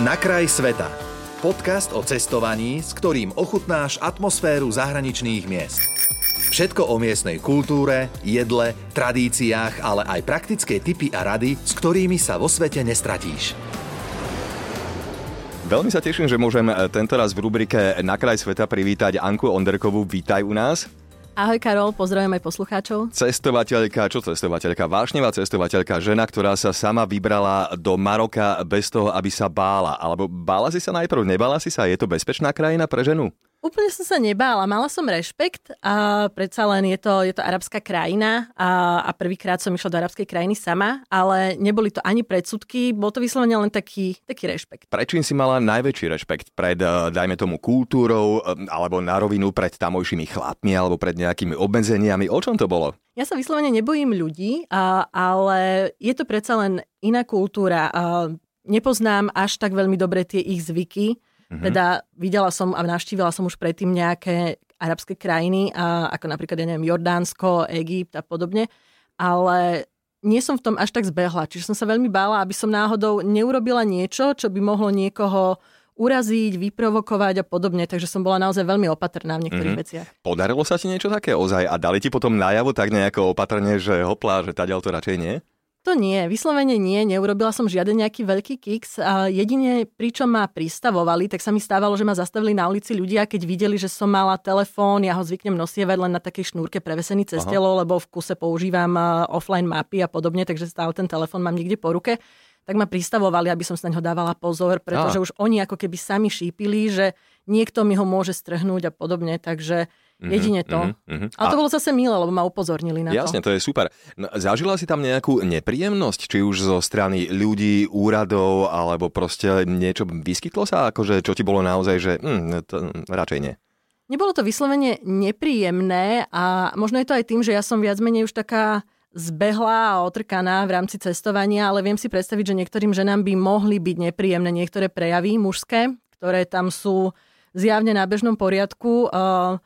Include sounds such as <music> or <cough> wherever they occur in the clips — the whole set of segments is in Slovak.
Na kraj sveta. Podcast o cestovaní, s ktorým ochutnáš atmosféru zahraničných miest. Všetko o miestnej kultúre, jedle, tradíciách, ale aj praktické tipy a rady, s ktorými sa vo svete nestratíš. Veľmi sa teším, že môžem tentoraz v rubrike Na kraj sveta privítať Anku Onderkovú. Vítaj u nás. Ahoj Karol, pozdravujem aj poslucháčov. Cestovateľka, čo cestovateľka? Vášnevá cestovateľka, žena, ktorá sa sama vybrala do Maroka bez toho, aby sa bála. Alebo bála si sa najprv, nebála si sa? Je to bezpečná krajina pre ženu? Úplne som sa nebála, mala som rešpekt a predsa len je to, je to arabská krajina a, a prvýkrát som išla do arabskej krajiny sama, ale neboli to ani predsudky, bol to vyslovene len taký, taký rešpekt. Prečím si mala najväčší rešpekt? Pred, eh, dajme tomu, kultúrou eh, alebo na rovinu pred tamojšími chlapmi alebo pred nejakými obmedzeniami? O čom to bolo? Ja sa vyslovene nebojím ľudí, a, ale je to predsa len iná kultúra. A, nepoznám až tak veľmi dobre tie ich zvyky, Mm-hmm. Teda videla som a navštívila som už predtým nejaké arabské krajiny, a, ako napríklad, ja neviem, Jordánsko, Egypt a podobne, ale nie som v tom až tak zbehla. Čiže som sa veľmi bála, aby som náhodou neurobila niečo, čo by mohlo niekoho uraziť, vyprovokovať a podobne. Takže som bola naozaj veľmi opatrná v niektorých mm-hmm. veciach. Podarilo sa ti niečo také ozaj a dali ti potom najavo tak nejako opatrne, že hopla, že taďal to radšej nie? To nie, vyslovene nie, neurobila som žiaden nejaký veľký kiks. A jedine, pričom ma pristavovali, tak sa mi stávalo, že ma zastavili na ulici ľudia, keď videli, že som mala telefón, ja ho zvyknem nosievať len na takej šnúrke prevesený cez telo, lebo v kuse používam offline mapy a podobne, takže stále ten telefón mám niekde po ruke tak ma pristavovali, aby som sa na ňo dávala pozor, pretože ah. už oni ako keby sami šípili, že niekto mi ho môže strhnúť a podobne, takže Mm-hmm, Jedine to. Mm-hmm. Ale to a... bolo zase milé, lebo ma upozornili na jasne, to. Jasne, to je super. No, zažila si tam nejakú nepríjemnosť, či už zo strany ľudí, úradov, alebo proste niečo vyskytlo sa, akože čo ti bolo naozaj, že hm, to, radšej nie? Nebolo to vyslovene nepríjemné a možno je to aj tým, že ja som viac menej už taká zbehla a otrkaná v rámci cestovania, ale viem si predstaviť, že niektorým ženám by mohli byť nepríjemné niektoré prejavy mužské, ktoré tam sú zjavne na bežnom poriadku. Uh,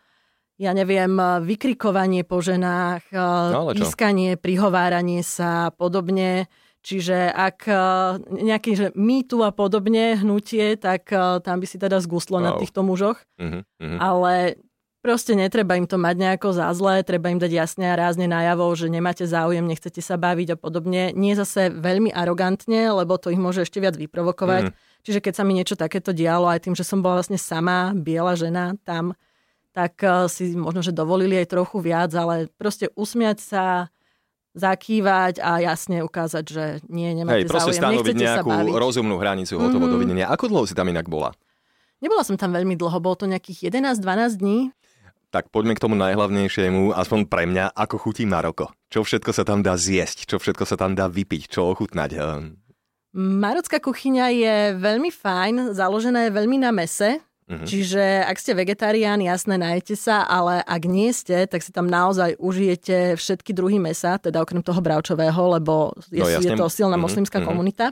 ja neviem, vykrikovanie po ženách, no, pískanie, prihováranie sa a podobne. Čiže ak e, nejaký že mýtu a podobne hnutie, tak e, tam by si teda zguslo wow. na týchto mužoch. Uh-huh, uh-huh. Ale proste netreba im to mať nejako za zlé, treba im dať jasne a rázne najavo, že nemáte záujem, nechcete sa baviť a podobne. Nie zase veľmi arogantne, lebo to ich môže ešte viac vyprovokovať. Uh-huh. Čiže keď sa mi niečo takéto dialo, aj tým, že som bola vlastne sama, biela žena tam, tak eh, si možno, že dovolili aj trochu viac, ale proste usmiať sa, zakývať a jasne ukázať, že nie, nemáte Hej, proste záujem, stanoviť nejakú rozumnú hranicu, hotovo mm-hmm. dovidenia. Ako dlho si tam inak bola? Nebola som tam veľmi dlho, bolo to nejakých 11-12 dní. Tak poďme k tomu najhlavnejšiemu, aspoň pre mňa, ako chutí Maroko. Čo všetko sa tam dá zjesť, čo všetko sa tam dá vypiť, čo ochutnať. Ehm. Marocká kuchyňa je veľmi fajn, založená je veľmi na mese, Mm-hmm. Čiže ak ste vegetarián, jasné, najete sa, ale ak nie ste, tak si tam naozaj užijete všetky druhy mesa, teda okrem toho bravčového, lebo je, no, je to silná mm-hmm. moslimská mm-hmm. komunita.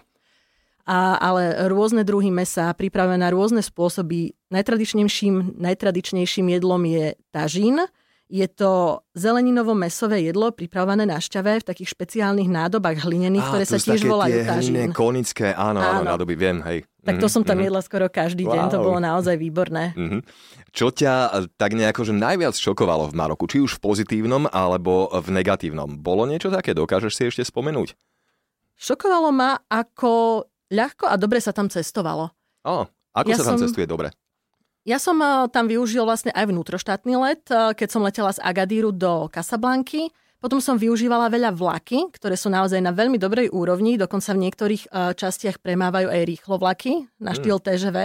A, ale rôzne druhy mesa pripravené na rôzne spôsoby. Najtradičnejším, najtradičnejším jedlom je tažín, je to zeleninovo-mesové jedlo pripravené na šťave v takých špeciálnych nádobách hlinených, ktoré sa tiež volajú tažín. konické, áno, áno, áno, nádoby, viem, hej. Tak to mm-hmm. som tam mm-hmm. jedla skoro každý deň, wow. to bolo naozaj výborné. Mm-hmm. Čo ťa eh, tak nejako že najviac šokovalo v Maroku, či už v pozitívnom alebo v negatívnom? Bolo niečo také, dokážeš si ešte spomenúť? Šokovalo ma, ako ľahko a dobre sa tam cestovalo. Oh, ako ja sa tam som... cestuje dobre? Ja som eh, tam využil vlastne aj vnútroštátny let, eh, keď som letela z Agadíru do Casablanky. Potom som využívala veľa vlaky, ktoré sú naozaj na veľmi dobrej úrovni, dokonca v niektorých eh, častiach premávajú aj rýchlo vlaky na hmm. štýl TŽV,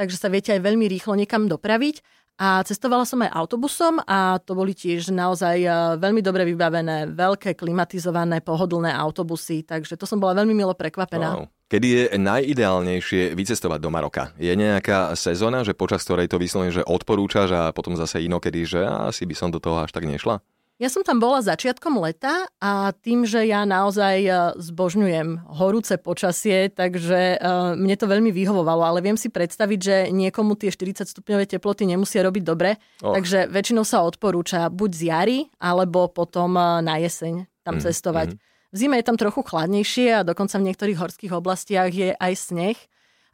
takže sa viete aj veľmi rýchlo niekam dopraviť. A cestovala som aj autobusom a to boli tiež naozaj veľmi dobre vybavené, veľké, klimatizované, pohodlné autobusy, takže to som bola veľmi milo prekvapená. Wow. Kedy je najideálnejšie vycestovať do Maroka? Je nejaká sezóna, že počas ktorej to vyslovene, že odporúčaš a potom zase inokedy, že asi by som do toho až tak nešla? Ja som tam bola začiatkom leta a tým, že ja naozaj e, zbožňujem horúce počasie, takže e, mne to veľmi vyhovovalo, ale viem si predstaviť, že niekomu tie 40 stupňové teploty nemusia robiť dobre, oh. takže väčšinou sa odporúča buď z jary, alebo potom e, na jeseň tam mm, cestovať. Mm. V zime je tam trochu chladnejšie a dokonca v niektorých horských oblastiach je aj sneh.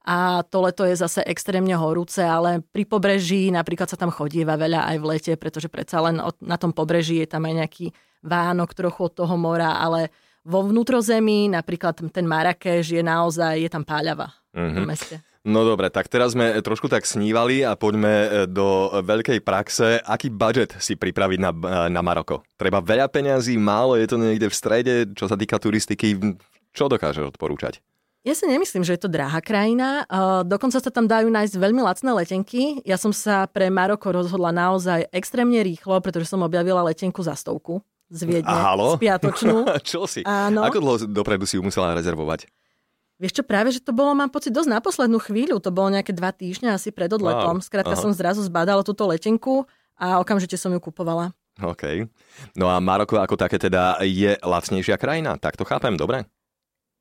A to leto je zase extrémne horúce, ale pri pobreží napríklad sa tam chodíva veľa aj v lete, pretože predsa len na tom pobreží je tam aj nejaký Vánok trochu od toho mora, ale vo vnútrozemí, napríklad ten Marrakeš je naozaj, je tam páľava mm-hmm. v mhm. meste. No dobre, tak teraz sme trošku tak snívali a poďme e, do veľkej praxe. Aký budget si pripraviť na, e, na Maroko? Treba veľa peňazí, málo, je to niekde v strede, čo sa týka turistiky. Čo dokážeš odporúčať? Ja si nemyslím, že je to drahá krajina. Uh, dokonca sa tam dajú nájsť veľmi lacné letenky. Ja som sa pre Maroko rozhodla naozaj extrémne rýchlo, pretože som objavila letenku za stovku z Viedne, Halo? spiatočnú. <laughs> čo si? Áno. Ako dlho dopredu si ju musela rezervovať? Vieš čo, práve, že to bolo, mám pocit, dosť na poslednú chvíľu. To bolo nejaké dva týždne asi pred odletom. Wow. Skrátka Aha. som zrazu zbadala túto letenku a okamžite som ju kupovala. OK. No a Maroko ako také teda je lacnejšia krajina, tak to chápem, dobre?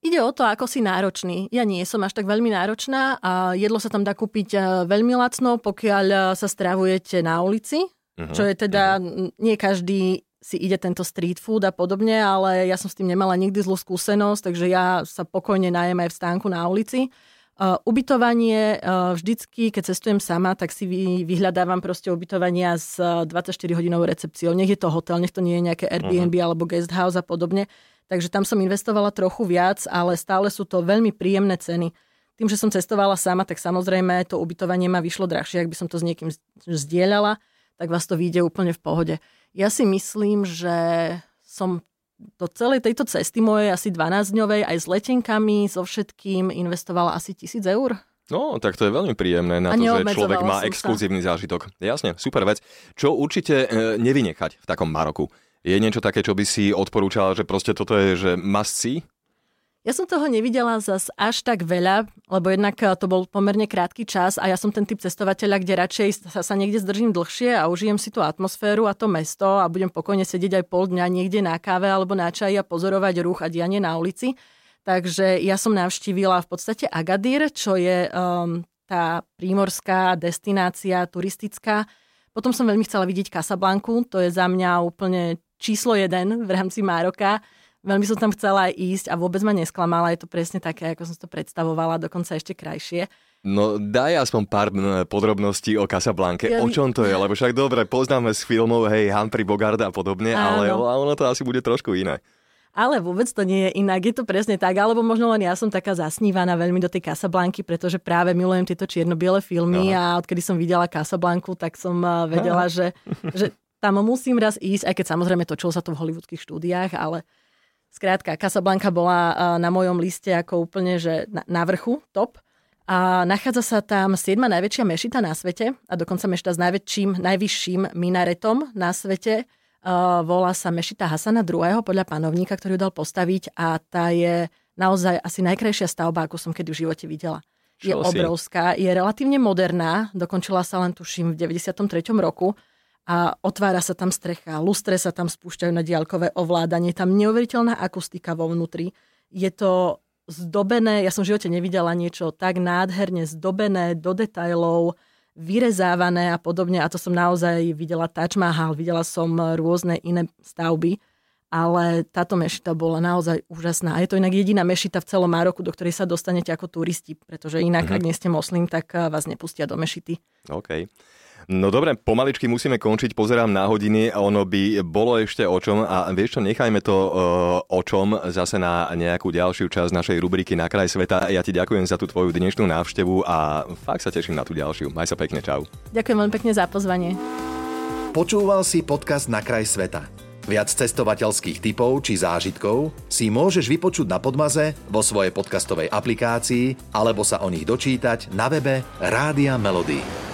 Ide o to, ako si náročný. Ja nie som až tak veľmi náročná a jedlo sa tam dá kúpiť e, veľmi lacno, pokiaľ e, sa stravujete na ulici, uh-huh, čo je teda, uh-huh. nie každý si ide tento street food a podobne, ale ja som s tým nemala nikdy zlú skúsenosť, takže ja sa pokojne najem aj v stánku na ulici. Uh, ubytovanie, uh, vždycky, keď cestujem sama, tak si vy, vyhľadávam proste ubytovania s 24-hodinovou recepciou. Nech je to hotel, nech to nie je nejaké Airbnb uh-huh. alebo guest house a podobne takže tam som investovala trochu viac, ale stále sú to veľmi príjemné ceny. Tým, že som cestovala sama, tak samozrejme to ubytovanie ma vyšlo drahšie, ak by som to s niekým zdieľala, tak vás to vyjde úplne v pohode. Ja si myslím, že som do celej tejto cesty mojej asi 12-dňovej aj s letenkami, so všetkým investovala asi 1000 eur. No, tak to je veľmi príjemné na to, že človek má exkluzívny sa. zážitok. Jasne, super vec. Čo určite e, nevynechať v takom Maroku? Je niečo také, čo by si odporúčala, že proste toto je, že must see? Ja som toho nevidela zas až tak veľa, lebo jednak eh, to bol pomerne krátky čas a ja som ten typ cestovateľa, kde radšej sa, sa niekde zdržím dlhšie a užijem si tú atmosféru a to mesto a budem pokojne sedieť aj pol dňa niekde na káve alebo na čaji a pozorovať ruch a dianie na ulici. Takže ja som navštívila v podstate Agadir, čo je um, tá prímorská destinácia turistická. Potom som veľmi chcela vidieť Casablanku, to je za mňa úplne číslo jeden v rámci Mároka. Veľmi som tam chcela aj ísť a vôbec ma nesklamala. Je to presne také, ako som to predstavovala, dokonca ešte krajšie. No daj aspoň pár podrobností o Casablanke. Ja, o čom to je? Lebo však dobre, poznáme z filmov, hej, Humphrey Bogart a podobne, Áno. ale ono to asi bude trošku iné. Ale vôbec to nie je inak, je to presne tak, alebo možno len ja som taká zasnívaná veľmi do tej Casablanky, pretože práve milujem tieto čierno-biele filmy Aha. a odkedy som videla Casablanku, tak som eh, vedela, <laughs> že, že tam musím raz ísť, aj keď samozrejme točilo sa to v hollywoodských štúdiách, ale skrátka, Casablanca bola na mojom liste ako úplne, že na, na vrchu, top. A nachádza sa tam 7. najväčšia mešita na svete a dokonca mešita s najväčším, najvyšším minaretom na svete. Uh, volá sa mešita Hasana II. podľa panovníka, ktorý ju dal postaviť a tá je naozaj asi najkrajšia stavba, ako som kedy v živote videla. Čo je si? obrovská, je relatívne moderná, dokončila sa len tuším v 93. roku a otvára sa tam strecha, lustre sa tam spúšťajú na diaľkové ovládanie, tam neuveriteľná akustika vo vnútri. Je to zdobené, ja som v živote nevidela niečo tak nádherne zdobené do detajlov, vyrezávané a podobne a to som naozaj videla Taj Mahal, videla som rôzne iné stavby, ale táto mešita bola naozaj úžasná. A je to inak jediná mešita v celom Maroku, do ktorej sa dostanete ako turisti, pretože inak, mm-hmm. ak nie ste moslim, tak vás nepustia do mešity. OK. No dobre, pomaličky musíme končiť, pozerám na hodiny ono by bolo ešte o čom a vieš čo, nechajme to uh, o čom zase na nejakú ďalšiu časť našej rubriky Na kraj sveta. Ja ti ďakujem za tú tvoju dnešnú návštevu a fakt sa teším na tú ďalšiu. Maj sa pekne, čau. Ďakujem veľmi pekne za pozvanie. Počúval si podcast Na kraj sveta. Viac cestovateľských typov či zážitkov si môžeš vypočuť na Podmaze, vo svojej podcastovej aplikácii alebo sa o nich dočítať na webe Rádia Melody.